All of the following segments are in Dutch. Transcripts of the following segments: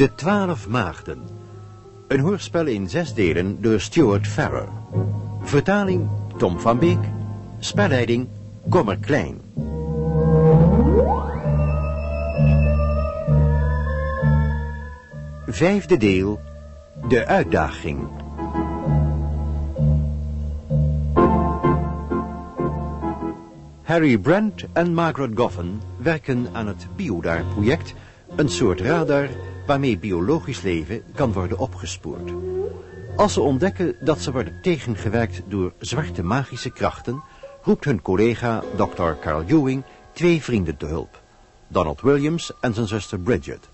De Twaalf Maagden. Een hoorspel in zes delen door Stuart Farrer. Vertaling Tom van Beek. Spelleiding Kommer Klein. Vijfde deel. De uitdaging. Harry Brent en Margaret Goffin werken aan het Biodar-project, een soort radar waarmee biologisch leven kan worden opgespoord. Als ze ontdekken dat ze worden tegengewerkt door zwarte magische krachten, roept hun collega Dr. Carl Ewing twee vrienden te hulp. Donald Williams en zijn zuster Bridget.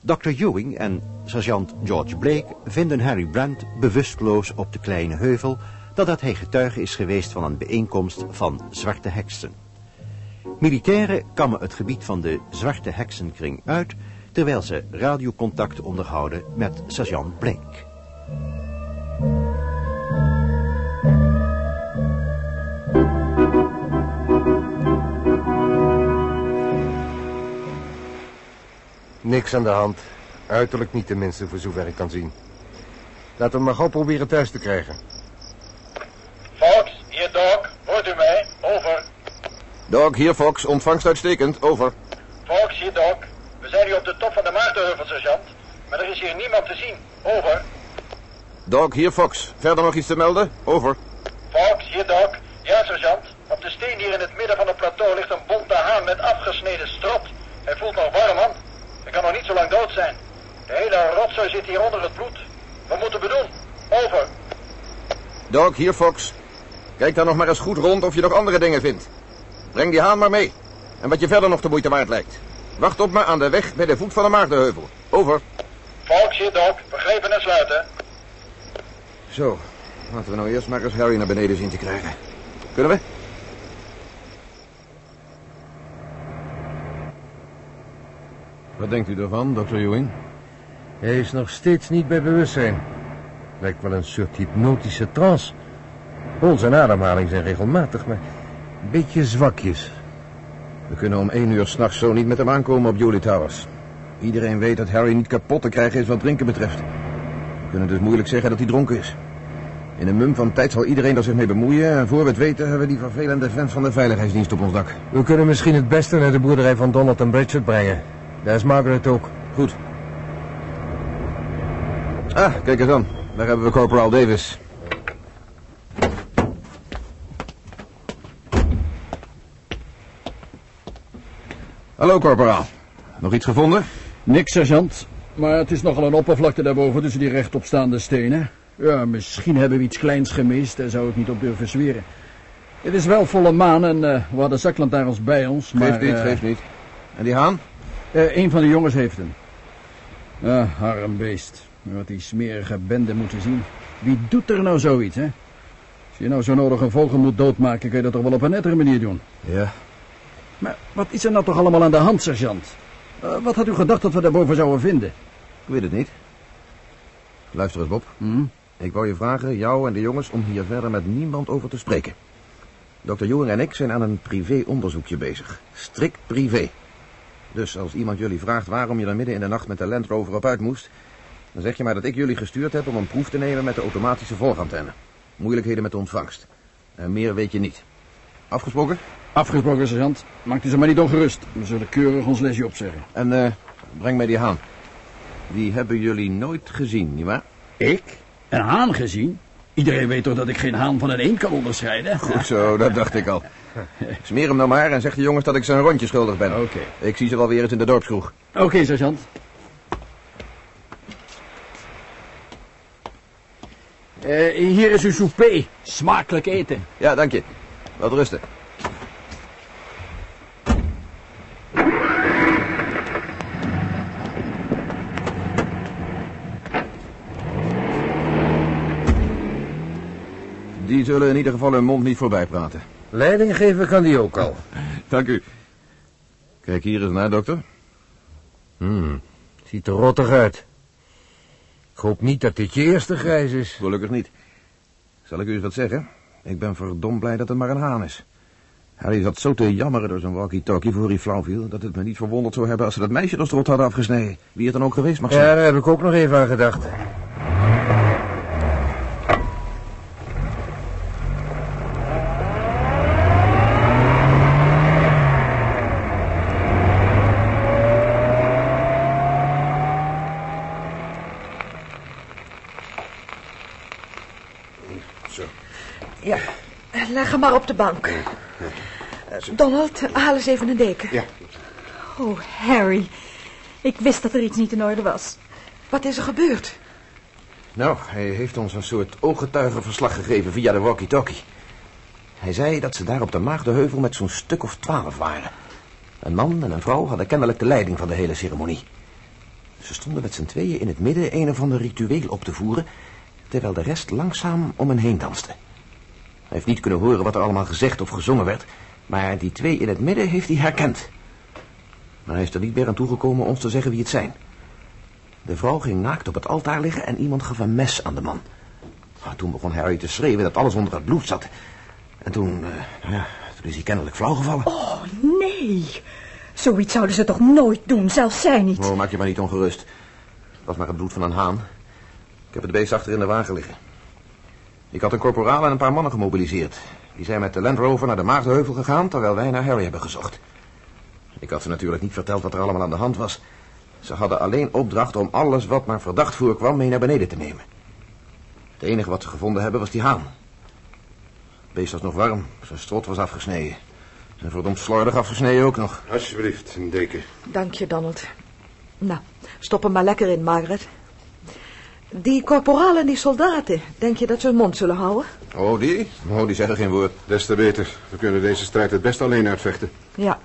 Dr. Ewing en sergeant George Blake vinden Harry Brent bewusteloos op de kleine heuvel nadat hij getuige is geweest van een bijeenkomst van zwarte heksen. Militairen kammen het gebied van de zwarte heksenkring uit, terwijl ze radiocontact onderhouden met sergeant Blake. Niks aan de hand. Uiterlijk niet tenminste, voor zover ik kan zien. Laten we maar gauw proberen thuis te krijgen. Fox, hier Doc. Hoort u mij? Over. Doc, hier Fox. Ontvangst uitstekend. Over. Fox, hier Doc. We zijn nu op de top van de Maartenheuvel, sergeant. Maar er is hier niemand te zien. Over. Doc, hier Fox. Verder nog iets te melden? Over. Fox, hier Doc. Ja, sergeant. Op de steen hier in het midden van het plateau ligt een bonte haan met afgesneden strot. Hij voelt nog warm aan. Hij kan nog niet zo lang dood zijn. De hele rotzooi zit hier onder het bloed. Wat moeten we doen? Over. Doc, hier Fox. Kijk dan nog maar eens goed rond of je nog andere dingen vindt. Breng die haan maar mee. En wat je verder nog de moeite waard lijkt. Wacht op me aan de weg bij de voet van de Maagdenheuvel. Over. Fox, hier Doc. Begrepen en sluiten. Zo, laten we nou eerst maar eens Harry naar beneden zien te krijgen. Kunnen we? Wat denkt u ervan, dokter Ewing? Hij is nog steeds niet bij bewustzijn. Lijkt wel een soort hypnotische trance. Pols en ademhaling zijn regelmatig, maar een beetje zwakjes. We kunnen om één uur s'nachts zo niet met hem aankomen op Julie Towers. Iedereen weet dat Harry niet kapot te krijgen is wat drinken betreft. We kunnen dus moeilijk zeggen dat hij dronken is. In een mum van tijd zal iedereen er zich mee bemoeien... en voor we het weten hebben we die vervelende vent van de veiligheidsdienst op ons dak. We kunnen misschien het beste naar de boerderij van Donald en Bridget brengen. Daar is Margaret ook. Goed. Ah, kijk eens aan. Daar hebben we Corporal Davis. Hallo, corporaal. Nog iets gevonden? Niks, sergeant. Maar het is nogal een oppervlakte daarboven tussen die rechtopstaande stenen. Ja, misschien hebben we iets kleins gemist, daar zou ik niet op durven zweren. Het is wel volle maan en uh, we hadden zaklantaarns bij ons, maar... Geeft niet, uh, geeft niet. En die haan? Uh, een van de jongens heeft hem. Ah, arm beest. Wat die smerige bende moeten zien. Wie doet er nou zoiets, hè? Als je nou zo nodig een vogel moet doodmaken, kun je dat toch wel op een nettere manier doen. Ja. Maar wat is er nou toch allemaal aan de hand, sergeant? Uh, wat had u gedacht dat we daarboven zouden vinden? Ik weet het niet. Luister eens, Bob. Hmm? Ik wou je vragen, jou en de jongens, om hier verder met niemand over te spreken. Dr. Ewing en ik zijn aan een privé-onderzoekje bezig. Strikt privé. Dus als iemand jullie vraagt waarom je er midden in de nacht met de Land Rover op uit moest... dan zeg je maar dat ik jullie gestuurd heb om een proef te nemen met de automatische volgantenne. Moeilijkheden met de ontvangst. En meer weet je niet. Afgesproken? Afgesproken, sergeant. Maakt u ze maar niet ongerust. We zullen keurig ons lesje opzeggen. En uh, breng mij die haan. Die hebben jullie nooit gezien, nietwaar? Ik? Een haan gezien? Iedereen weet toch dat ik geen haan van een eend kan onderscheiden? Goed zo, dat dacht ik al. Smeer hem nou maar en zeg de jongens dat ik ze een rondje schuldig ben. Oké. Okay. Ik zie ze wel weer eens in de dorpskroeg. Oké, okay, sergeant. Uh, hier is uw souper. Smakelijk eten. Ja, dank je. Wat rusten. Zullen in ieder geval hun mond niet voorbij praten. Leiding geven kan die ook al. Dank u. Kijk hier eens naar, dokter. Hmm, ziet er rottig uit. Ik hoop niet dat dit je eerste grijs is. Gelukkig niet. Zal ik u eens wat zeggen? Ik ben verdomd blij dat het maar een haan is. Harry zat zo te jammeren door zijn walkie-talkie voor hij flauw viel... dat het me niet verwonderd zou hebben als ze dat meisje de strot hadden afgesneden. Wie het dan ook geweest mag zijn. Ja, daar heb ik ook nog even aan gedacht. Zo. Ja, leg hem maar op de bank. Donald, haal eens even een deken. Ja. Oh, Harry. Ik wist dat er iets niet in orde was. Wat is er gebeurd? Nou, hij heeft ons een soort ooggetuigenverslag gegeven via de walkie-talkie. Hij zei dat ze daar op de Maagdenheuvel met zo'n stuk of twaalf waren. Een man en een vrouw hadden kennelijk de leiding van de hele ceremonie. Ze stonden met z'n tweeën in het midden een of ander ritueel op te voeren... terwijl de rest langzaam om hen heen danste. Hij heeft niet kunnen horen wat er allemaal gezegd of gezongen werd... maar die twee in het midden heeft hij herkend. Maar hij is er niet meer aan toegekomen ons te zeggen wie het zijn... De vrouw ging naakt op het altaar liggen en iemand gaf een mes aan de man. Toen begon Harry te schreeuwen dat alles onder het bloed zat. En toen, eh, nou ja, toen is hij kennelijk flauw gevallen. Oh, nee. Zoiets zouden ze toch nooit doen, zelfs zij niet. Oh, maak je maar niet ongerust. Het was maar het bloed van een haan. Ik heb het beest achter in de wagen liggen. Ik had een korporaal en een paar mannen gemobiliseerd. Die zijn met de Land Rover naar de Maagdenheuvel gegaan... terwijl wij naar Harry hebben gezocht. Ik had ze natuurlijk niet verteld wat er allemaal aan de hand was... Ze hadden alleen opdracht om alles wat maar verdacht voorkwam mee naar beneden te nemen. Het enige wat ze gevonden hebben was die haan. Het beest was nog warm, zijn strot was afgesneden. En verdomd slordig afgesneden ook nog. Alsjeblieft, een deken. Dank je, Donald. Nou, stop hem maar lekker in, Margaret. Die korporaal en die soldaten, denk je dat ze hun mond zullen houden? Oh, die? Oh, die zeggen geen woord. Des te beter. We kunnen deze strijd het best alleen uitvechten. Ja.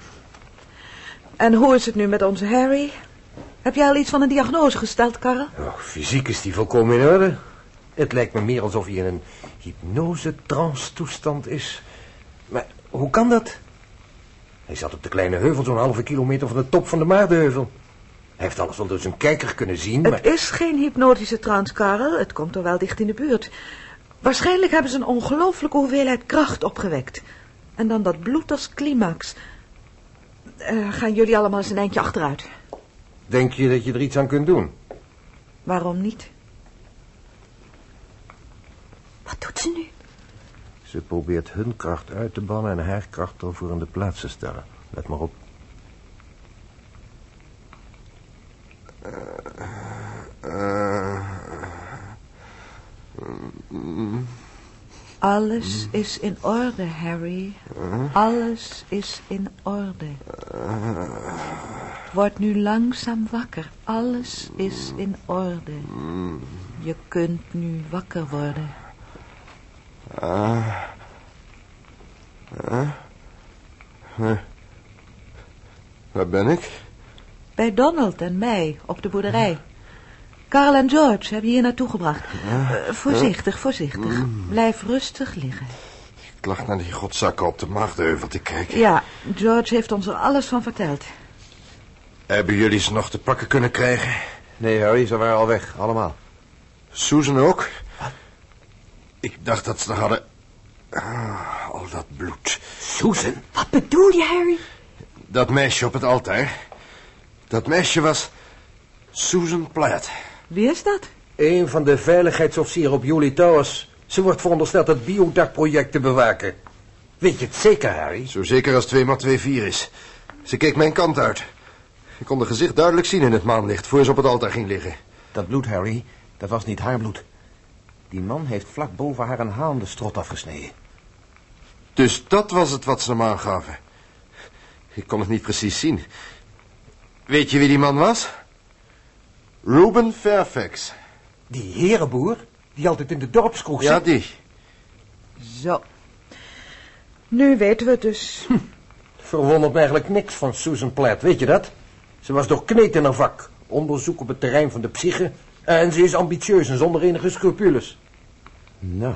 En hoe is het nu met onze Harry? Heb jij al iets van een diagnose gesteld, Karel? Oh, fysiek is die volkomen in orde. Het lijkt me meer alsof hij in een hypnose-trance-toestand is. Maar hoe kan dat? Hij zat op de kleine heuvel zo'n halve kilometer van de top van de Maardenheuvel. Hij heeft alles wel door zijn kijker kunnen zien, maar... Het is geen hypnotische trance, Karel. Het komt er wel dicht in de buurt. Waarschijnlijk hebben ze een ongelooflijke hoeveelheid kracht opgewekt. En dan dat bloed als climax. Eh, gaan jullie allemaal eens een eindje achteruit? Denk je dat je er iets aan kunt doen? Waarom niet? Wat doet ze nu? Ze probeert hun kracht uit te bannen en haar kracht over in de plaats te stellen. Let maar op. Alles is in orde, Harry. Alles is in orde. Word nu langzaam wakker. Alles is in orde. Je kunt nu wakker worden. Waar ben ik? Bij Donald en mij, op de boerderij. Carl en George hebben je hier naartoe gebracht. Eh, voorzichtig, voorzichtig. Blijf rustig liggen. Ik lag naar die godzakken op de maagdeheuvel te kijken. Ja, George heeft ons er alles van verteld. Hebben jullie ze nog te pakken kunnen krijgen? Nee, Harry, ze waren al weg, allemaal. Susan ook? Ik dacht dat ze er hadden... Ah, al dat bloed. Susan? Wat bedoel je, Harry? Dat meisje op het altaar. Dat meisje was... Susan Platt. Wie is dat? Een van de veiligheidsofficieren op Julie Towers. Ze wordt verondersteld het biodak-project te bewaken. Weet je het zeker, Harry? Zo zeker als 2 maar 2 4 is. Ze keek mijn kant uit. Ik kon haar gezicht duidelijk zien in het maanlicht... voor ze op het altaar ging liggen. Dat bloed, Harry, dat was niet haar bloed. Die man heeft vlak boven haar een haan de strot afgesneden. Dus dat was het wat ze hem aangaven. Ik kon het niet precies zien. Weet je wie die man was? Ruben Fairfax. Die herenboer, die altijd in de dorpskroeg Ja, zit. die. Zo. Nu weten we het dus. Verwondert me eigenlijk niks van Susan Platt, weet je dat? Ze was doorkneed in haar vak. Onderzoek op het terrein van de psyche. En ze is ambitieus en zonder enige scrupules. Nou,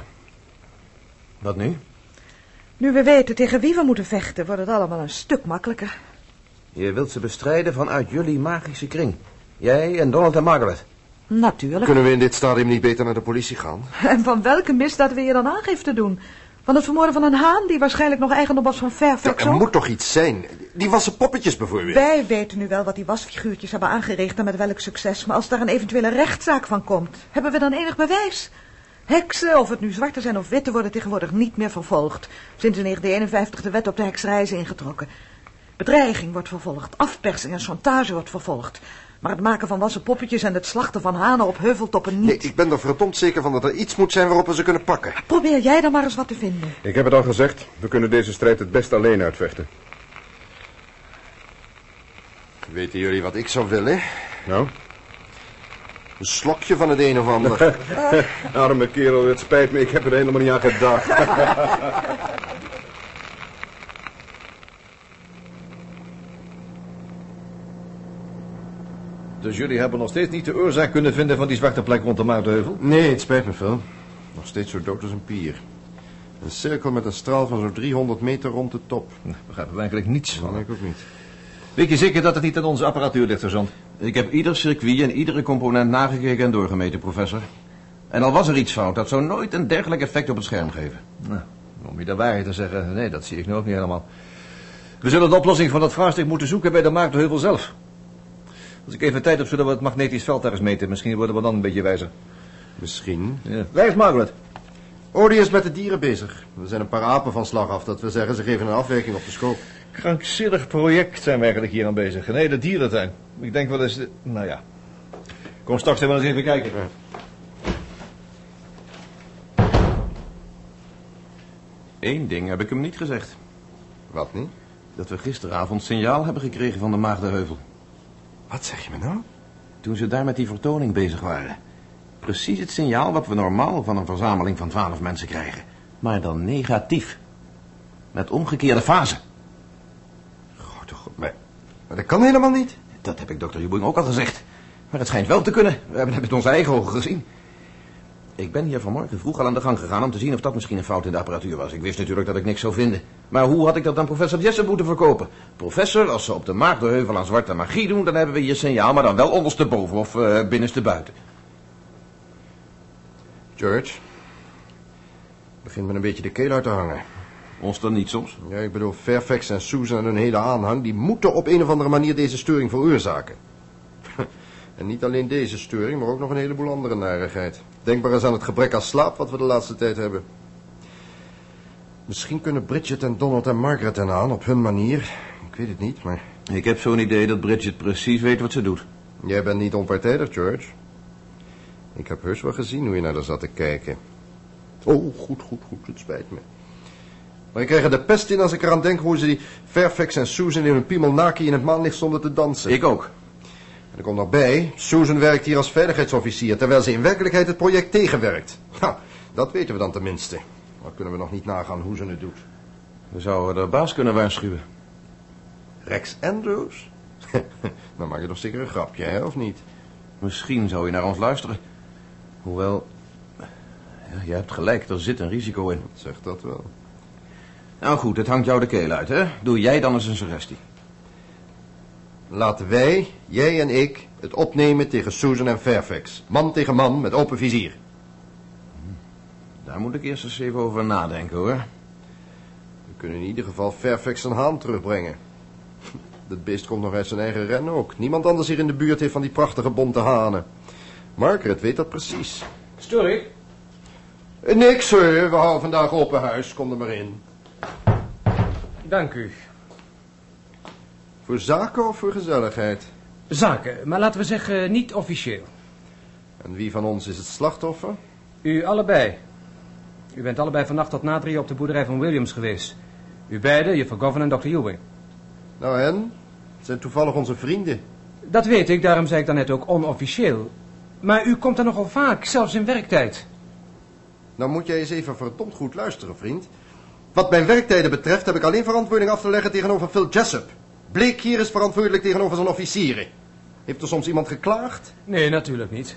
wat nu? Nu we weten tegen wie we moeten vechten, wordt het allemaal een stuk makkelijker. Je wilt ze bestrijden vanuit jullie magische kring. Jij en Donald en Margaret. Natuurlijk. Kunnen we in dit stadium niet beter naar de politie gaan? En van welke misdaad wil je dan aangifte doen? Van het vermoorden van een haan die waarschijnlijk nog eigendom was van Ja, Fairfax er ook? moet toch iets zijn? Die wassen poppetjes bijvoorbeeld. Wij weten nu wel wat die wasfiguurtjes hebben aangericht en met welk succes. Maar als daar een eventuele rechtszaak van komt, hebben we dan enig bewijs? Heksen, of het nu zwarte zijn of witte, worden tegenwoordig niet meer vervolgd. Sinds in 1951 de wet op de hekserij is ingetrokken. Bedreiging wordt vervolgd, afpersing en chantage wordt vervolgd. Maar het maken van wassen poppetjes en het slachten van hanen op heuveltoppen niet. Nee, ik ben er verdomd zeker van dat er iets moet zijn waarop we ze kunnen pakken. Probeer jij dan maar eens wat te vinden. Ik heb het al gezegd, we kunnen deze strijd het best alleen uitvechten. Weten jullie wat ik zou willen? Nou? Een slokje van het een of ander. Arme kerel, het spijt me, ik heb er helemaal niet aan gedacht. Dus jullie hebben nog steeds niet de oorzaak kunnen vinden van die zwarte plek rond de Maartenheuvel? Nee, het spijt me veel. Nog steeds zo dood als een pier. Een cirkel met een straal van zo'n 300 meter rond de top. Daar begrijpen we eigenlijk niets Dat van. denk ik ook niet. Weet je zeker dat het niet aan onze apparatuur ligt, sergeant? Ik heb ieder circuit en iedere component nagekeken en doorgemeten, professor. En al was er iets fout, dat zou nooit een dergelijk effect op het scherm geven. Nou, om je de waarheid te zeggen, nee, dat zie ik nu ook niet helemaal. We zullen de oplossing van dat vraagstuk moeten zoeken bij de Maartenheuvel zelf. Als ik even tijd heb, zullen we het magnetisch veld daar eens meten. Misschien worden we dan een beetje wijzer. Misschien. Ja. Waar is Margaret? Oh, die is met de dieren bezig. Er zijn een paar apen van slag af. Dat we zeggen, ze geven een afwijking op de scope. Krankzinnig project zijn we eigenlijk hier aan bezig. Een hele dierentuin. Ik denk wel eens... de- Nou ja. Kom straks even eens even kijken. Eén ding heb ik hem niet gezegd. Wat niet? Dat we gisteravond signaal hebben gekregen van de Maagdenheuvel. Wat zeg je me nou? Toen ze daar met die vertoning bezig waren. Precies het signaal wat we normaal van een verzameling van twaalf mensen krijgen. Maar dan negatief. Met omgekeerde fase. Grote god, maar, maar dat kan helemaal niet. Dat heb ik dokter Jubing ook al gezegd. Maar het schijnt wel te kunnen. We hebben het met onze eigen ogen gezien. Ik ben hier vanmorgen vroeg al aan de gang gegaan om te zien of dat misschien een fout in de apparatuur was. Ik wist natuurlijk dat ik niks zou vinden. Maar hoe had ik dat aan professor Jessup moeten verkopen? Professor, als ze op de Maagdenheuvel aan zwarte magie doen, dan hebben we hier signaal, maar dan wel ondersteboven of eh, binnenste buiten. George. Begint me een beetje de keel uit te hangen. Ons dan niet soms? Ja, ik bedoel, Fairfax en Susan en hun hele aanhang... die moeten op een of andere manier deze storing veroorzaken. en niet alleen deze storing, maar ook nog een heleboel andere narigheid. Denk maar eens aan het gebrek aan slaap wat we de laatste tijd hebben. Misschien kunnen Bridget en Donald en Margaret eraan aan, op hun manier. Ik weet het niet, maar... Ik heb zo'n idee dat Bridget precies weet wat ze doet. Jij bent niet onpartijdig, George. Ik heb heus wel gezien hoe je naar haar zat te kijken. Oh, goed, goed, goed, het spijt me. Maar ik krijg er de pest in als ik eraan denk hoe ze die Fairfax en Susan in hun piemelnaki in het maanlicht stonden te dansen. Ik ook. Er komt nog bij, Susan werkt hier als veiligheidsofficier, terwijl ze in werkelijkheid het project tegenwerkt. Nou, dat weten we dan tenminste. Maar kunnen we nog niet nagaan hoe ze het doet. We zouden de baas kunnen waarschuwen. Rex Andrews? dan maak je toch zeker een grapje, hè, of niet? Misschien zou je naar ons luisteren. Hoewel, ja, je hebt gelijk, er zit een risico in. Zeg dat wel. Nou goed, het hangt jou de keel uit, hè? Doe jij dan eens een suggestie. Laten wij, jij en ik, het opnemen tegen Susan en Fairfax. Man tegen man met open vizier. Daar moet ik eerst eens even over nadenken, hoor. We kunnen in ieder geval Fairfax een haan terugbrengen. Dat beest komt nog uit zijn eigen ren ook. Niemand anders hier in de buurt heeft van die prachtige bonte hanen. Margaret weet dat precies. Stoor ik? Eh, Niks hoor, we houden vandaag open huis. Kom er maar in. Dank u. Voor zaken of voor gezelligheid? Zaken, maar laten we zeggen niet officieel. En wie van ons is het slachtoffer? U allebei. U bent allebei vannacht tot na drieën op de boerderij van Williams geweest. U beiden, juffrouw Govan en dokter Ewing. Nou en? Het zijn toevallig onze vrienden. Dat weet ik, daarom zei ik dan net ook onofficieel. Maar u komt er nogal vaak, zelfs in werktijd. Nou moet jij eens even verdomd goed luisteren, vriend. Wat mijn werktijden betreft heb ik alleen verantwoording af te leggen tegenover Phil Jessup. Blake hier is verantwoordelijk tegenover zijn officieren. Heeft er soms iemand geklaagd? Nee, natuurlijk niet.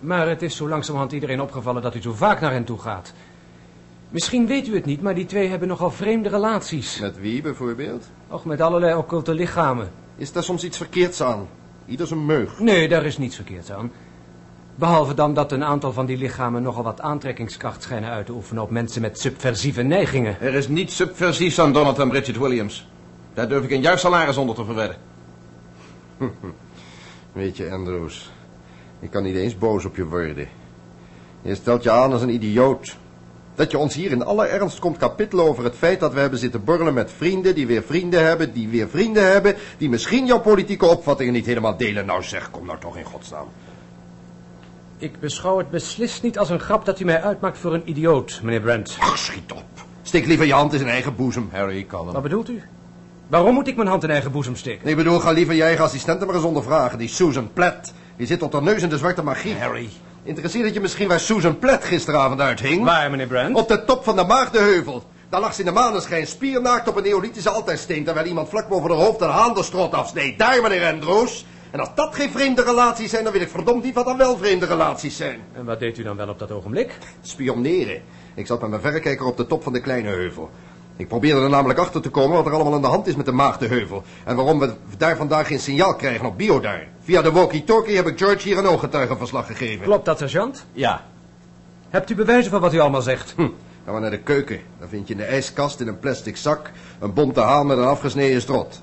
Maar het is zo langzamerhand iedereen opgevallen dat u zo vaak naar hen toe gaat. Misschien weet u het niet, maar die twee hebben nogal vreemde relaties. Met wie bijvoorbeeld? Och, met allerlei occulte lichamen. Is daar soms iets verkeerds aan? Ieder zijn meug. Nee, daar is niets verkeerds aan. Behalve dan dat een aantal van die lichamen nogal wat aantrekkingskracht schijnen uit te oefenen op mensen met subversieve neigingen. Er is niets subversiefs aan Donald en Bridget Williams. Daar durf ik een juist salaris onder te verwedden. Weet je, Andrews, ik kan niet eens boos op je worden. Je stelt je aan als een idioot. Dat je ons hier in alle ernst komt kapittelen over het feit dat we hebben zitten borrelen met vrienden die weer vrienden hebben, die weer vrienden hebben, die misschien jouw politieke opvattingen niet helemaal delen. Nou zeg, kom nou toch in godsnaam. Ik beschouw het beslist niet als een grap dat u mij uitmaakt voor een idioot, meneer Brent. Ach, schiet op. Steek liever je hand in zijn eigen boezem, Harry, kalm. Wat bedoelt u? Waarom moet ik mijn hand in eigen boezem steken? Ik bedoel, ga liever je eigen assistenten maar eens ondervragen. Die Susan Platt. Die zit tot haar neus in de zwarte magie. Harry. Interesseert het je misschien waar Susan Platt gisteravond uithing? Waar, meneer Brent? Op de top van de Maagdenheuvel. Daar lag ze in de maneschijn spiernaakt op een neolithische altaarsteen... terwijl iemand vlak boven haar hoofd een haan de strot afsneed. Daar, meneer Andrews. En als dat geen vreemde relaties zijn... dan weet ik verdomd niet wat dan wel vreemde relaties zijn. En wat deed u dan wel op dat ogenblik? Spioneren. Ik zat met mijn verrekijker op de top van de kleine heuvel. Ik probeerde er namelijk achter te komen wat er allemaal aan de hand is met de Maagdenheuvel. En waarom we daar vandaag geen signaal krijgen op Biodar. Via de walkie-talkie heb ik George hier een ooggetuigenverslag gegeven. Klopt dat, sergeant? Ja. Hebt u bewijzen van wat u allemaal zegt? Hm. Gaan we naar de keuken. Dan vind je in de ijskast in een plastic zak een bonte haan met een afgesneden strot.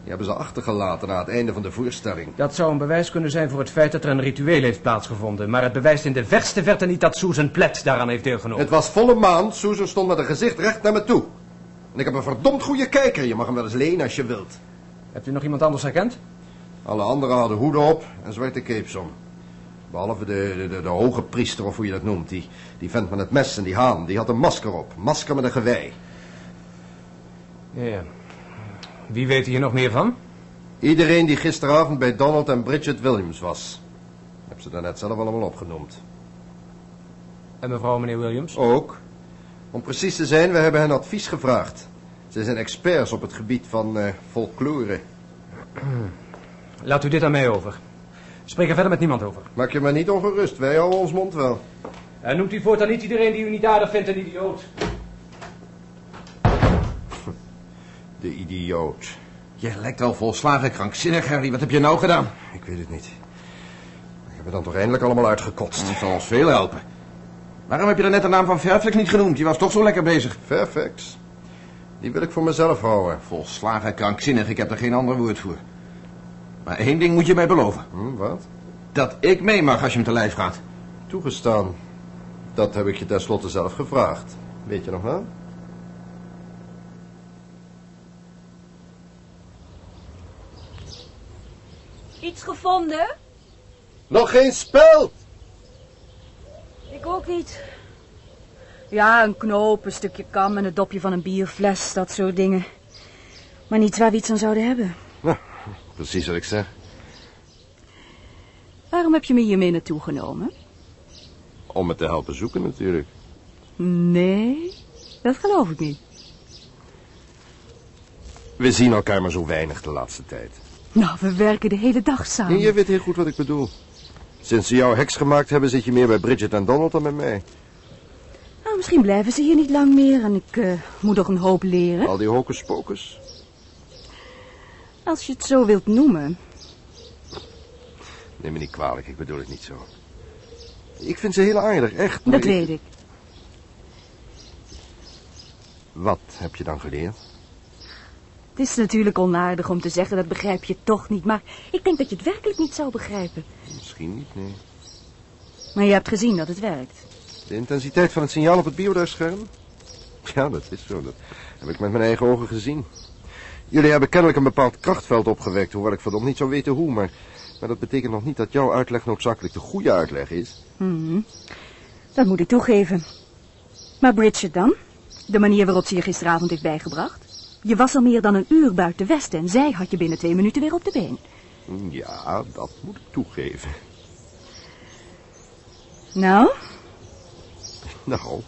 Die hebben ze achtergelaten na het einde van de voorstelling. Dat zou een bewijs kunnen zijn voor het feit dat er een ritueel heeft plaatsgevonden. Maar het bewijst in de verste verte niet dat Susan Platt daaraan heeft deelgenomen. Het was volle maan. Susan stond met een gezicht recht naar me toe. En ik heb een verdomd goede kijker. Je mag hem wel eens lenen als je wilt. Hebt u nog iemand anders herkend? Alle anderen hadden hoeden op en zwarte capes om. Behalve de, de, de, de hoge priester, of hoe je dat noemt. Die, die vent met het mes en die haan. Die had een masker op. Masker met een gewei. Ja. Wie weet hier nog meer van? Iedereen die gisteravond bij Donald en Bridget Williams was. Ik heb ze daarnet zelf allemaal opgenoemd. En mevrouw meneer Williams? Ook. Om precies te zijn, we hebben hen advies gevraagd. Ze zijn experts op het gebied van eh, folklore. Laat u dit aan mij over. Spreek er verder met niemand over. Maak je maar niet ongerust, wij houden ons mond wel. En noemt u voortaan niet iedereen die u niet aardig vindt een idioot. De idioot. Je lijkt wel volslagen krankzinnig, Harry. Wat heb je nou gedaan? Ik weet het niet. Ik heb het dan toch eindelijk allemaal uitgekotst. Dat zal ons veel helpen. Waarom heb je er net de naam van Fairfax niet genoemd? Die was toch zo lekker bezig. Fairfax? Die wil ik voor mezelf houden. Volslagen krankzinnig, ik heb er geen ander woord voor. Maar één ding moet je mij beloven. Hm, wat? Dat ik mee mag als je me te lijf gaat. Toegestaan. Dat heb ik je tenslotte zelf gevraagd. Weet je nog wel? Iets gevonden? Nog geen speld! Ik ook niet. Ja, een knoop, een stukje kam en het dopje van een bierfles, dat soort dingen. Maar niets waar we iets aan zouden hebben. Nou, precies wat ik zeg. Waarom heb je me hiermee naartoe genomen? Om me te helpen zoeken natuurlijk. Nee, dat geloof ik niet. We zien elkaar maar zo weinig de laatste tijd. Nou, we werken de hele dag samen. En je weet heel goed wat ik bedoel. Sinds ze jou heks gemaakt hebben, zit je meer bij Bridget en Donald dan bij mij. Nou, misschien blijven ze hier niet lang meer en ik eh, moet nog een hoop leren. Al die hocus pocus. Als je het zo wilt noemen. Neem me niet kwalijk, ik bedoel het niet zo. Ik vind ze heel aardig, echt. Dat ik- weet ik. Wat heb je dan geleerd? Het is natuurlijk onaardig om te zeggen, dat begrijp je toch niet. Maar ik denk dat je het werkelijk niet zou begrijpen. Misschien niet, nee. Maar je hebt gezien dat het werkt. De intensiteit van het signaal op het biodaarscherm? Ja, dat is zo. Dat heb ik met mijn eigen ogen gezien. Jullie hebben kennelijk een bepaald krachtveld opgewekt, hoewel ik verdomd niet zou weten hoe, maar, maar dat betekent nog niet dat jouw uitleg noodzakelijk de goede uitleg is. Mhm. Dat moet ik toegeven. Maar Bridget dan? De manier waarop ze je gisteravond heeft bijgebracht? Je was al meer dan een uur buiten Westen en zij had je binnen twee minuten weer op de been. Ja, dat moet ik toegeven. Nou, Nou,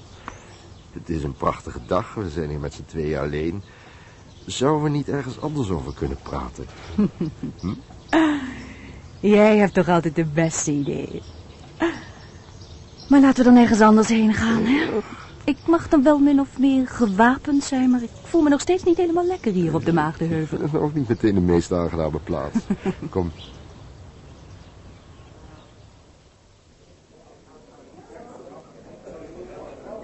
het is een prachtige dag. We zijn hier met z'n tweeën alleen. Zouden we niet ergens anders over kunnen praten? jij hebt toch altijd de beste ideeën. Maar laten we dan ergens anders heen gaan, hè? Ik mag dan wel min of meer gewapend zijn, maar ik voel me nog steeds niet helemaal lekker hier op de Maagdenheuvel. Dat ook niet meteen de meest aangename plaats. Kom.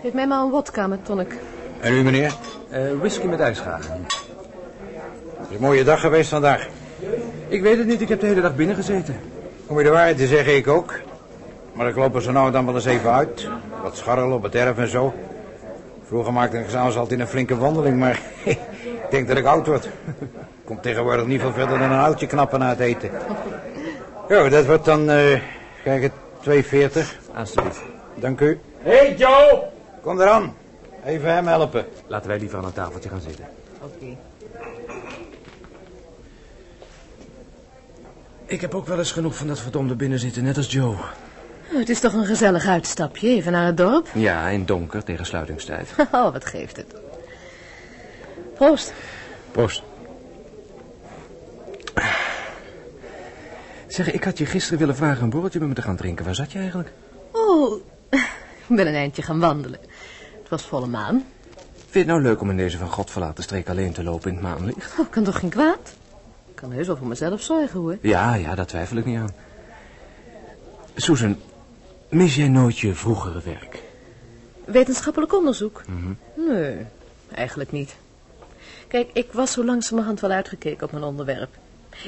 Geef mij maar een watkamer, met tonic. En u, meneer? Uh, whisky met ijsgraag. Het is een mooie dag geweest vandaag. Ik weet het niet, ik heb de hele dag binnen gezeten. Om je de waarheid te zeggen, ik ook. Maar ik loop er zo nou dan wel eens even uit. Wat scharrelen op het erf en zo. Vroeger maakte ik s'avonds altijd een flinke wandeling, maar ik denk dat ik oud word. Komt tegenwoordig niet veel verder dan een oudje knappen na het eten. Jo, dat wordt dan, eh kijk het, 2,40. Alsjeblieft. Dank u. Hey Joe! Kom eraan. Even hem helpen. Laten wij liever aan een tafeltje gaan zitten. Oké. Ik heb ook wel eens genoeg van dat verdomde binnenzitten, net als Joe. Oh, het is toch een gezellig uitstapje, even naar het dorp. Ja, in donker, tegen sluitingstijd. Oh, wat geeft het. Proost. Proost. Zeg, ik had je gisteren willen vragen een borreltje met me te gaan drinken. Waar zat je eigenlijk? Oh, ik ben een eindje gaan wandelen. Het was volle maan. Vind je het nou leuk om in deze van God verlaten streek alleen te lopen in het maanlicht? Oh, kan toch geen kwaad? Ik kan heus wel voor mezelf zorgen, hoor. Ja, ja, daar twijfel ik niet aan. Susan, mis jij nooit je vroegere werk? Wetenschappelijk onderzoek? Mhm. Nee, eigenlijk niet. Kijk, ik was zo langzamerhand wel uitgekeken op mijn onderwerp.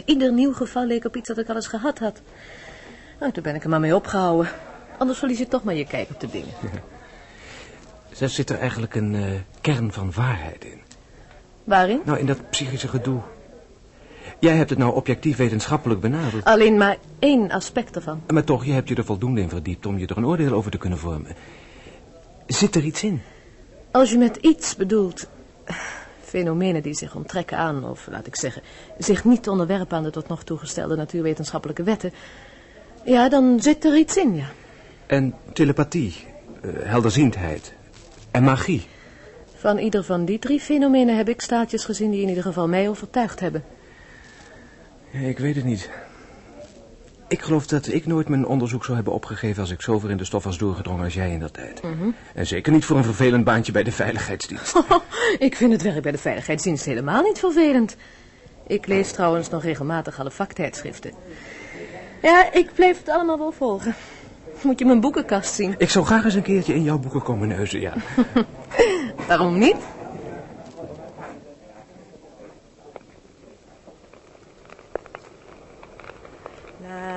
Ieder nieuw geval leek op iets dat ik al eens gehad had. Nou, toen ben ik er maar mee opgehouden. Anders verlies je toch maar je kijk op de dingen. Zet zit er eigenlijk een eh, kern van waarheid in? Waarin? Nou, in dat psychische gedoe. Jij hebt het nou objectief wetenschappelijk benaderd. Alleen maar één aspect ervan. Maar toch, je hebt je er voldoende in verdiept om je er een oordeel over te kunnen vormen. Zit er iets in? Als je met iets bedoelt... fenomenen die zich onttrekken aan, of laat ik zeggen... zich niet onderwerpen aan de tot nog toe gestelde natuurwetenschappelijke wetten... ja, dan zit er iets in, ja. En telepathie, eh, helderziendheid en magie. Van ieder van die drie fenomenen heb ik staartjes gezien die in ieder geval mij overtuigd hebben. Ik weet het niet. Ik geloof dat ik nooit mijn onderzoek zou hebben opgegeven als ik zo ver in de stof was doorgedrongen als jij in dat tijd. Mhm. En zeker niet voor een vervelend baantje bij de veiligheidsdienst. ik vind het werk bij de veiligheidsdienst helemaal niet vervelend. Ik lees trouwens nog regelmatig alle vaktijdschriften. Ja, ik bleef het allemaal wel volgen. Moet je mijn boekenkast zien. Ik zou graag eens een keertje in jouw boeken komen neuzen, ja. Waarom niet?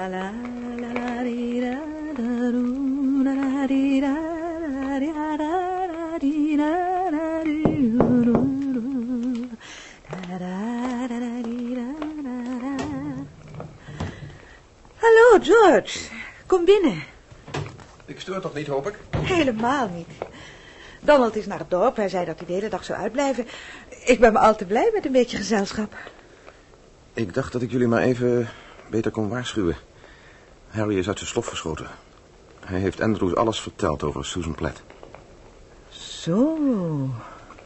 Hallo, George. Kom binnen. Ik stoor toch niet, hoop ik? Helemaal niet. Donald is naar het dorp. Hij zei dat hij de hele dag zou uitblijven. Ik ben me al te blij met een beetje gezelschap. Ik dacht dat ik jullie maar even beter kon waarschuwen. Harry is uit zijn slof geschoten. Hij heeft Andrews alles verteld over Susan Platt. Zo.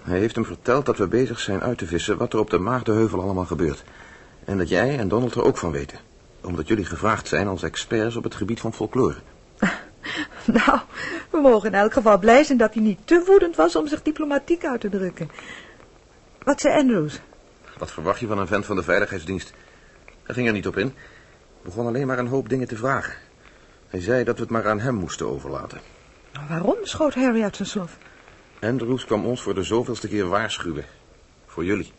Hij heeft hem verteld dat we bezig zijn uit te vissen wat er op de Maagdenheuvel allemaal gebeurt. En dat jij en Donald er ook van weten. Omdat jullie gevraagd zijn als experts op het gebied van folklore. Nou, we mogen in elk geval blij zijn dat hij niet te woedend was om zich diplomatiek uit te drukken. Wat zei Andrews? Wat verwacht je van een vent van de veiligheidsdienst? Hij ging er niet op in. Begon alleen maar een hoop dingen te vragen. Hij zei dat we het maar aan hem moesten overlaten. Waarom schoot Harry uit zijn slof? Andrews kwam ons voor de zoveelste keer waarschuwen. Voor jullie.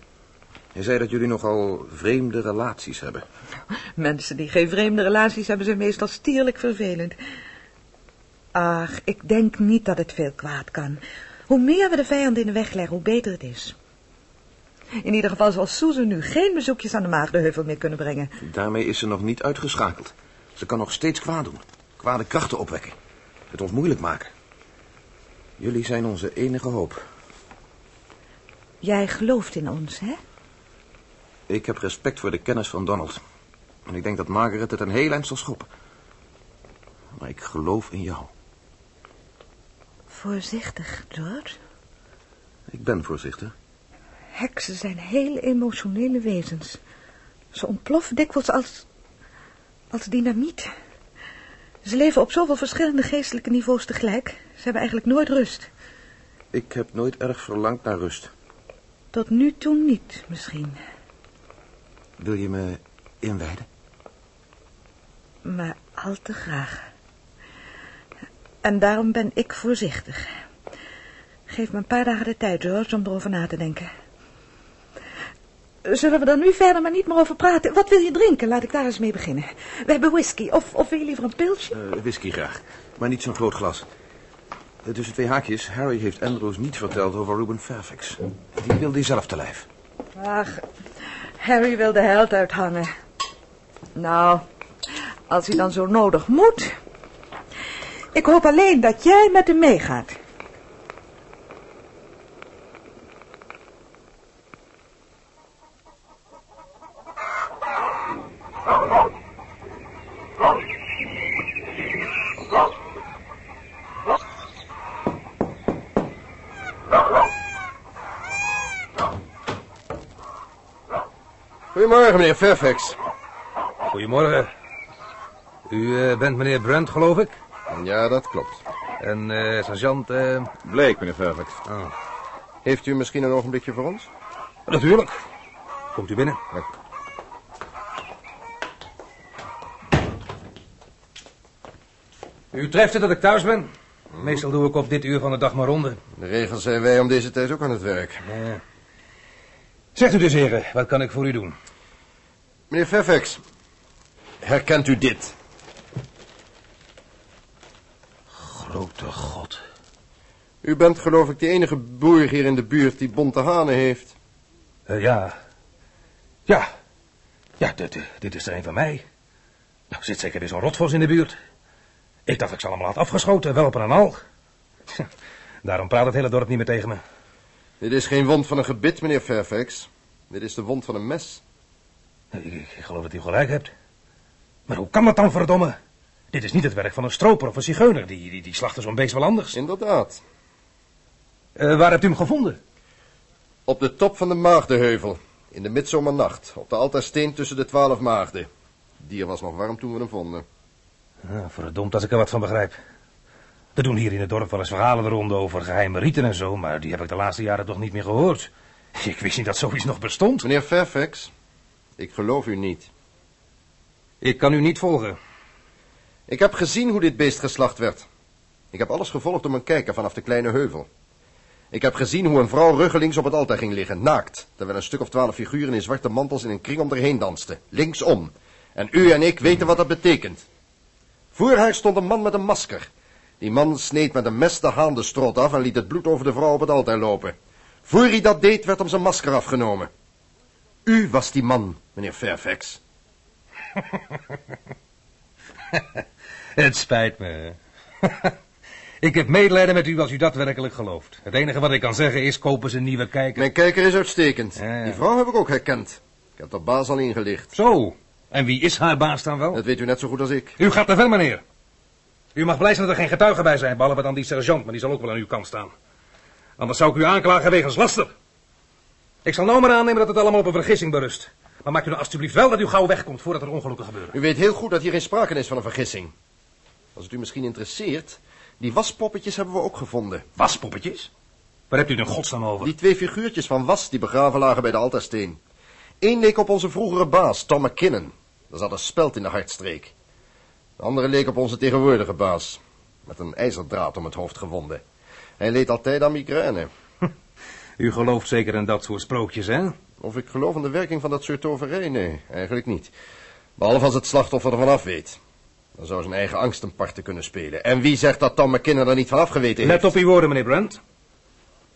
Hij zei dat jullie nogal vreemde relaties hebben. Mensen die geen vreemde relaties hebben zijn meestal stierlijk vervelend. Ach, ik denk niet dat het veel kwaad kan. Hoe meer we de vijanden in de weg leggen, hoe beter het is. In ieder geval zal Susan nu geen bezoekjes aan de Maagdenheuvel meer kunnen brengen. Daarmee is ze nog niet uitgeschakeld. Ze kan nog steeds kwaad doen. Kwade krachten opwekken. Het ons moeilijk maken. Jullie zijn onze enige hoop. Jij gelooft in ons, hè? Ik heb respect voor de kennis van Donald. En ik denk dat Margaret het een heel eind zal schoppen. Maar ik geloof in jou. Voorzichtig, George. Ik ben voorzichtig. Heksen zijn heel emotionele wezens. Ze ontploffen dikwijls als... als dynamiet. Ze leven op zoveel verschillende geestelijke niveaus tegelijk. Ze hebben eigenlijk nooit rust. Ik heb nooit erg verlangd naar rust. Tot nu toe niet, misschien. Wil je me inwijden? Maar al te graag. En daarom ben ik voorzichtig. Geef me een paar dagen de tijd, George, om erover na te denken. Zullen we er nu verder maar niet meer over praten? Wat wil je drinken? Laat ik daar eens mee beginnen. We hebben whisky. Of, of wil je liever een pilsje? Eh, whisky graag, maar niet zo'n groot glas. Eh, tussen twee haakjes, Harry heeft Andrews niet verteld over Ruben Fairfax. Die wil hij zelf te lijf. Ach, Harry wil de held uithangen. Nou, als hij dan zo nodig moet. Ik hoop alleen dat jij met hem meegaat. Goedemorgen, meneer Fairfax. Goedemorgen. U eh, bent meneer Brent, geloof ik? Ja, dat klopt. En eh, sergeant... eh, Blake, meneer Fairfax. Oh, Heeft u misschien een ogenblikje voor ons? natuurlijk. Komt u binnen. U treft het dat ik thuis ben. Meestal doe ik op dit uur van de dag maar ronde. De regels zijn wij om deze tijd ook aan het werk. Ja. Zegt u dus, heren, wat kan ik voor u doen? Meneer Fairfax, herkent u dit? Grote god. U bent geloof ik de enige boer hier in de buurt die bonte hanen heeft. Eh, ja. Ja. Ja, dit, eh, dit is er een van mij. Nou, zit zeker weer zo'n rotvos in de buurt. Ik dacht ik ze allemaal had afgeschoten, welpen en al. Tja, Daarom praat het hele dorp niet meer tegen me. Dit is geen wond van een gebit, meneer Fairfax. Dit is de wond van een mes. Ik, geloof dat u gelijk hebt. Maar hoe kan dat dan, verdomme? Dit is niet het werk van een stroper of een zigeuner. Die, die, die slachten zo'n beest wel anders. Inderdaad. Eh, waar hebt u hem gevonden? Op de top van de Maagdenheuvel. In de midzomernacht. Op de altaarsteen tussen de twaalf maagden. Het dier was nog warm toen we hem vonden. Ja, verdomd als ik er wat van begrijp. Er doen hier in het dorp wel eens verhalen de ronde over geheime rieten en zo, maar die heb ik de laatste jaren toch niet meer gehoord. Ik wist niet dat zoiets nog bestond. Meneer Fairfax, ik geloof u niet. Ik kan u niet volgen. Ik heb gezien hoe dit beest geslacht werd. Ik heb alles gevolgd om een kijken vanaf de kleine heuvel. Ik heb gezien hoe een vrouw ruggelings op het altaar ging liggen, naakt, terwijl een stuk of twaalf figuren in zwarte mantels in een kring om haar heen dansten, linksom. En u en ik weten wat dat betekent. Voor haar stond een man met een masker. Die man sneed met een mes de haan de strot af en liet het bloed over de vrouw op het altaar lopen. Voor hij dat deed, werd hem zijn masker afgenomen. U was die man, meneer Fairfax. Het spijt me. ik heb medelijden met u als u dat werkelijk gelooft. Het enige wat ik kan zeggen is, kopen ze een nieuwe kijker. Mijn kijker is uitstekend. Ja. Die vrouw heb ik ook herkend. Ik heb de baas al ingelicht. Zo, en wie is haar baas dan wel? Dat weet u net zo goed als ik. U gaat te ver, meneer. U mag blij zijn dat er geen getuigen bij zijn, behalve dan die sergeant, maar die zal ook wel aan uw kant staan. Anders zou ik u aanklagen wegens laster. Ik zal nou maar aannemen dat het allemaal op een vergissing berust. Maar maak u nou alstublieft wel dat u gauw wegkomt voordat er ongelukken gebeuren. U weet heel goed dat hier geen sprake is van een vergissing. Als het u misschien interesseert, die waspoppetjes hebben we ook gevonden. Waspoppetjes? Waar hebt u het in godsnaam over? Die twee figuurtjes van was die begraven lagen bij de altaarsteen. Eén leek op onze vroegere baas, Tom McKinnon. Er zat een speld in de hartstreek. De andere leek op onze tegenwoordige baas. Met een ijzerdraad om het hoofd gewonden. Hij leed altijd aan migraine. U gelooft zeker in dat soort sprookjes, hè? Of ik geloof in de werking van dat soort toverij? Nee, eigenlijk niet. Behalve als het slachtoffer ervan af weet. Dan zou zijn eigen angst een parten kunnen spelen. En wie zegt dat Tom McKinnon er niet van afgeweten heeft? Let op uw woorden, meneer Brent.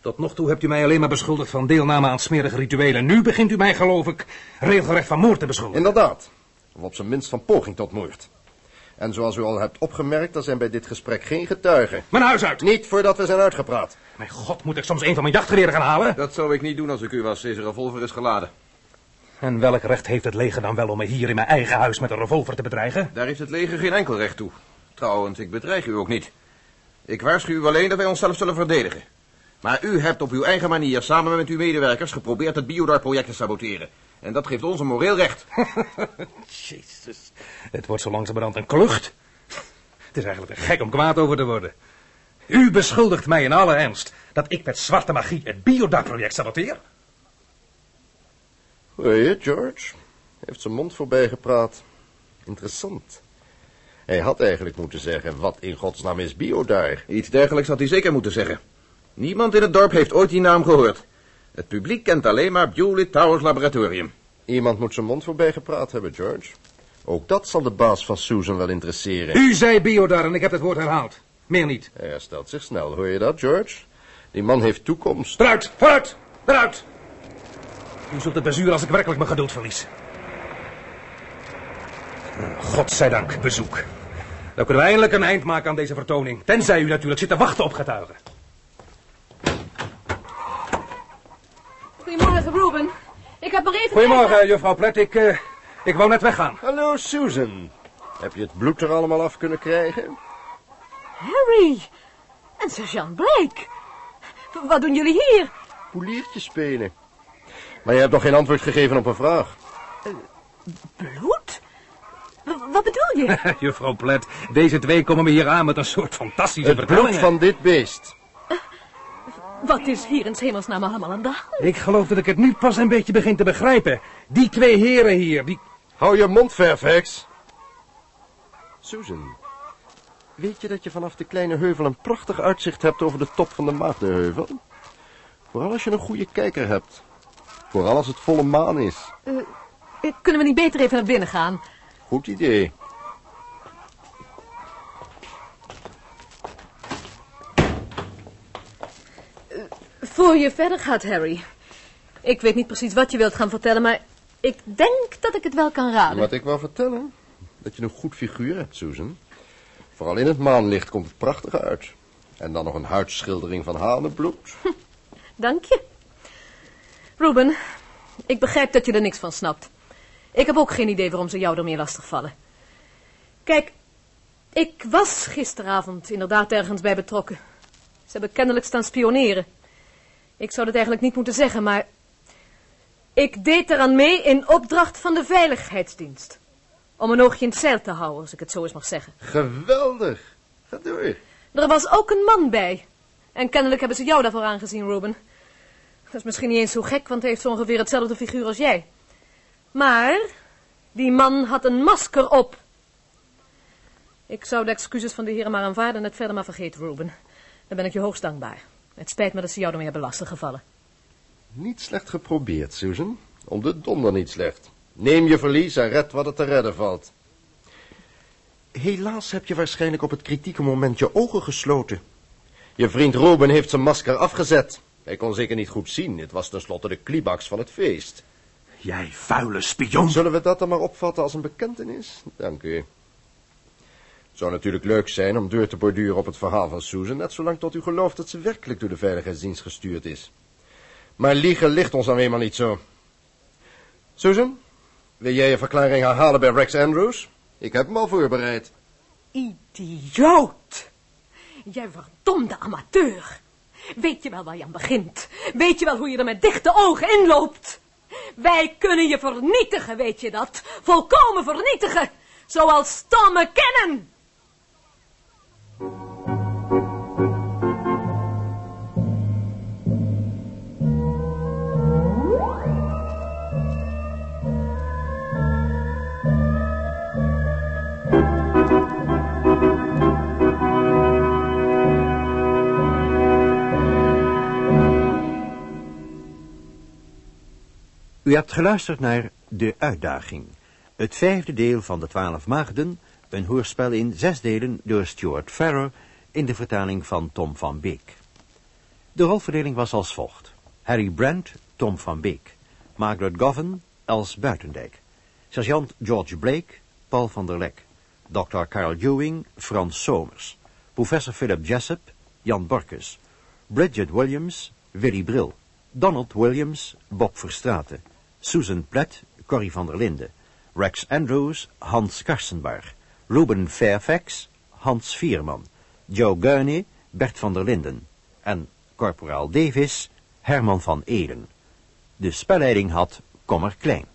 Tot nog toe hebt u mij alleen maar beschuldigd van deelname aan smerige rituelen. Nu begint u mij, geloof ik, regelrecht van moord te beschuldigen. Inderdaad. Of op zijn minst van poging tot moord. En zoals u al hebt opgemerkt, er zijn bij dit gesprek geen getuigen. Mijn huis uit! Niet voordat we zijn uitgepraat. Mijn god, moet ik soms een van mijn jachtgeweren gaan halen? Dat zou ik niet doen als ik u was. Deze revolver is geladen. En welk recht heeft het leger dan wel om me hier in mijn eigen huis met een revolver te bedreigen? Daar heeft het leger geen enkel recht toe. Trouwens, ik bedreig u ook niet. Ik waarschuw u alleen dat wij onszelf zullen verdedigen. Maar u hebt op uw eigen manier samen met uw medewerkers geprobeerd het Biodar-project te saboteren. En dat geeft ons een moreel recht. Jezus, het wordt zo langzamerhand een klucht. Het is eigenlijk te gek om kwaad over te worden. U beschuldigt mij in alle ernst dat ik met zwarte magie het Biodar-project saboteer? Hoor je, George? Heeft zijn mond voorbij gepraat. Interessant. Hij had eigenlijk moeten zeggen, wat in godsnaam is Biodar? Iets dergelijks had hij zeker moeten zeggen. Niemand in het dorp heeft ooit die naam gehoord. Het publiek kent alleen maar Bewley Towers Laboratorium. Iemand moet zijn mond voorbij gepraat hebben, George. Ook dat zal de baas van Susan wel interesseren. U zei biodar en ik heb het woord herhaald. Meer niet. Hij herstelt zich snel, hoor je dat, George? Die man heeft toekomst. Vooruit, vooruit, vooruit! U zult het bezuren als ik werkelijk mijn geduld verlies. Godzijdank, bezoek. Dan kunnen we eindelijk een eind maken aan deze vertoning. Tenzij u natuurlijk zit te wachten op getuigen. Goedemorgen, Ruben. Ik heb maar even... Goedemorgen, juffrouw Plet. Ik, eh, ik wou net weggaan. Hallo, Susan. Heb je het bloed er allemaal af kunnen krijgen? Harry en sergeant Blake. Wat doen jullie hier? Poeliertje spelen. Maar je hebt nog geen antwoord gegeven op een vraag. Bloed? W- wat bedoel je? juffrouw Plet, deze twee komen me hier aan met een soort fantastische Het bloed van dit beest. Wat is hier in 's hemelsnaam allemaal aan de hand? Ik geloof dat ik het nu pas een beetje begin te begrijpen. Die twee heren hier, die... Hou je mond, Fairfax. Susan, weet je dat je vanaf de kleine heuvel een prachtig uitzicht hebt over de top van de Maagdenheuvel? Vooral als je een goede kijker hebt. Vooral als het volle maan is. Eh, kunnen we niet beter even naar binnen gaan? Goed idee. Voor je verder gaat, Harry. Ik weet niet precies wat je wilt gaan vertellen, maar ik denk dat ik het wel kan raden. Wat ik wou vertellen, dat je een goed figuur hebt, Susan. Vooral in het maanlicht komt het prachtig uit. En dan nog een huidschildering van hanenbloed. Dank je. Ruben, ik begrijp dat je er niks van snapt. Ik heb ook geen idee waarom ze jou ermee lastigvallen. Kijk, ik was gisteravond inderdaad ergens bij betrokken. Ze hebben kennelijk staan spioneren. Ik zou dat eigenlijk niet moeten zeggen, maar... Ik deed eraan mee in opdracht van de Veiligheidsdienst. Om een oogje in het zeil te houden, als ik het zo eens mag zeggen. Geweldig. Ga door. Er was ook een man bij. En kennelijk hebben ze jou daarvoor aangezien, Ruben. Dat is misschien niet eens zo gek, want hij heeft zo ongeveer hetzelfde figuur als jij. Maar die man had een masker op. Ik zou de excuses van de heren maar aanvaarden en het verder maar vergeten, Ruben. Dan ben ik je hoogst dankbaar. Het spijt me dat ze jou ermee hebben lastiggevallen. Niet slecht geprobeerd, Susan. Om de donder niet slecht. Neem je verlies en red wat er te redden valt. Helaas heb je waarschijnlijk op het kritieke moment je ogen gesloten. Je vriend Ruben heeft zijn masker afgezet. Hij kon zeker niet goed zien. Het was tenslotte de climax van het feest. Jij vuile spion. Zullen we dat dan maar opvatten als een bekentenis? Dank u. Het zou natuurlijk leuk zijn om deur te borduren op het verhaal van Susan, net zolang tot u gelooft dat ze werkelijk door de veiligheidsdienst gestuurd is. Maar liegen ligt ons dan eenmaal niet zo. Susan, wil jij je verklaring herhalen bij Rex Andrews? Ik heb hem al voorbereid. Idioot. Jij verdomde amateur. Weet je wel waar je aan begint? Weet je wel hoe je er met dichte ogen inloopt? Wij kunnen je vernietigen, weet je dat? Volkomen vernietigen. Zoals Tom McKinnon. U hebt geluisterd naar De Uitdaging, het vijfde deel van de Twaalf Maagden, een hoorspel in zes delen door Stuart Farrer in de vertaling van Tom van Beek. De rolverdeling was als volgt. Harry Brand, Tom van Beek. Margaret Govan, Els Buitendijk. Sergeant George Blake, Paul van der Lek. Dr. Carl Ewing, Frans Somers. Professor Philip Jessup, Jan Borkus. Bridget Williams, Willy Bril. Donald Williams, Bob Verstraeten. Susan Platt, Corrie van der Linden. Rex Andrews, Hans Karsenbarg. Ruben Fairfax, Hans Vierman. Joe Gurney, Bert van der Linden. En Corporaal Davis, Herman van Eden. De spelleiding had Kommer Klein.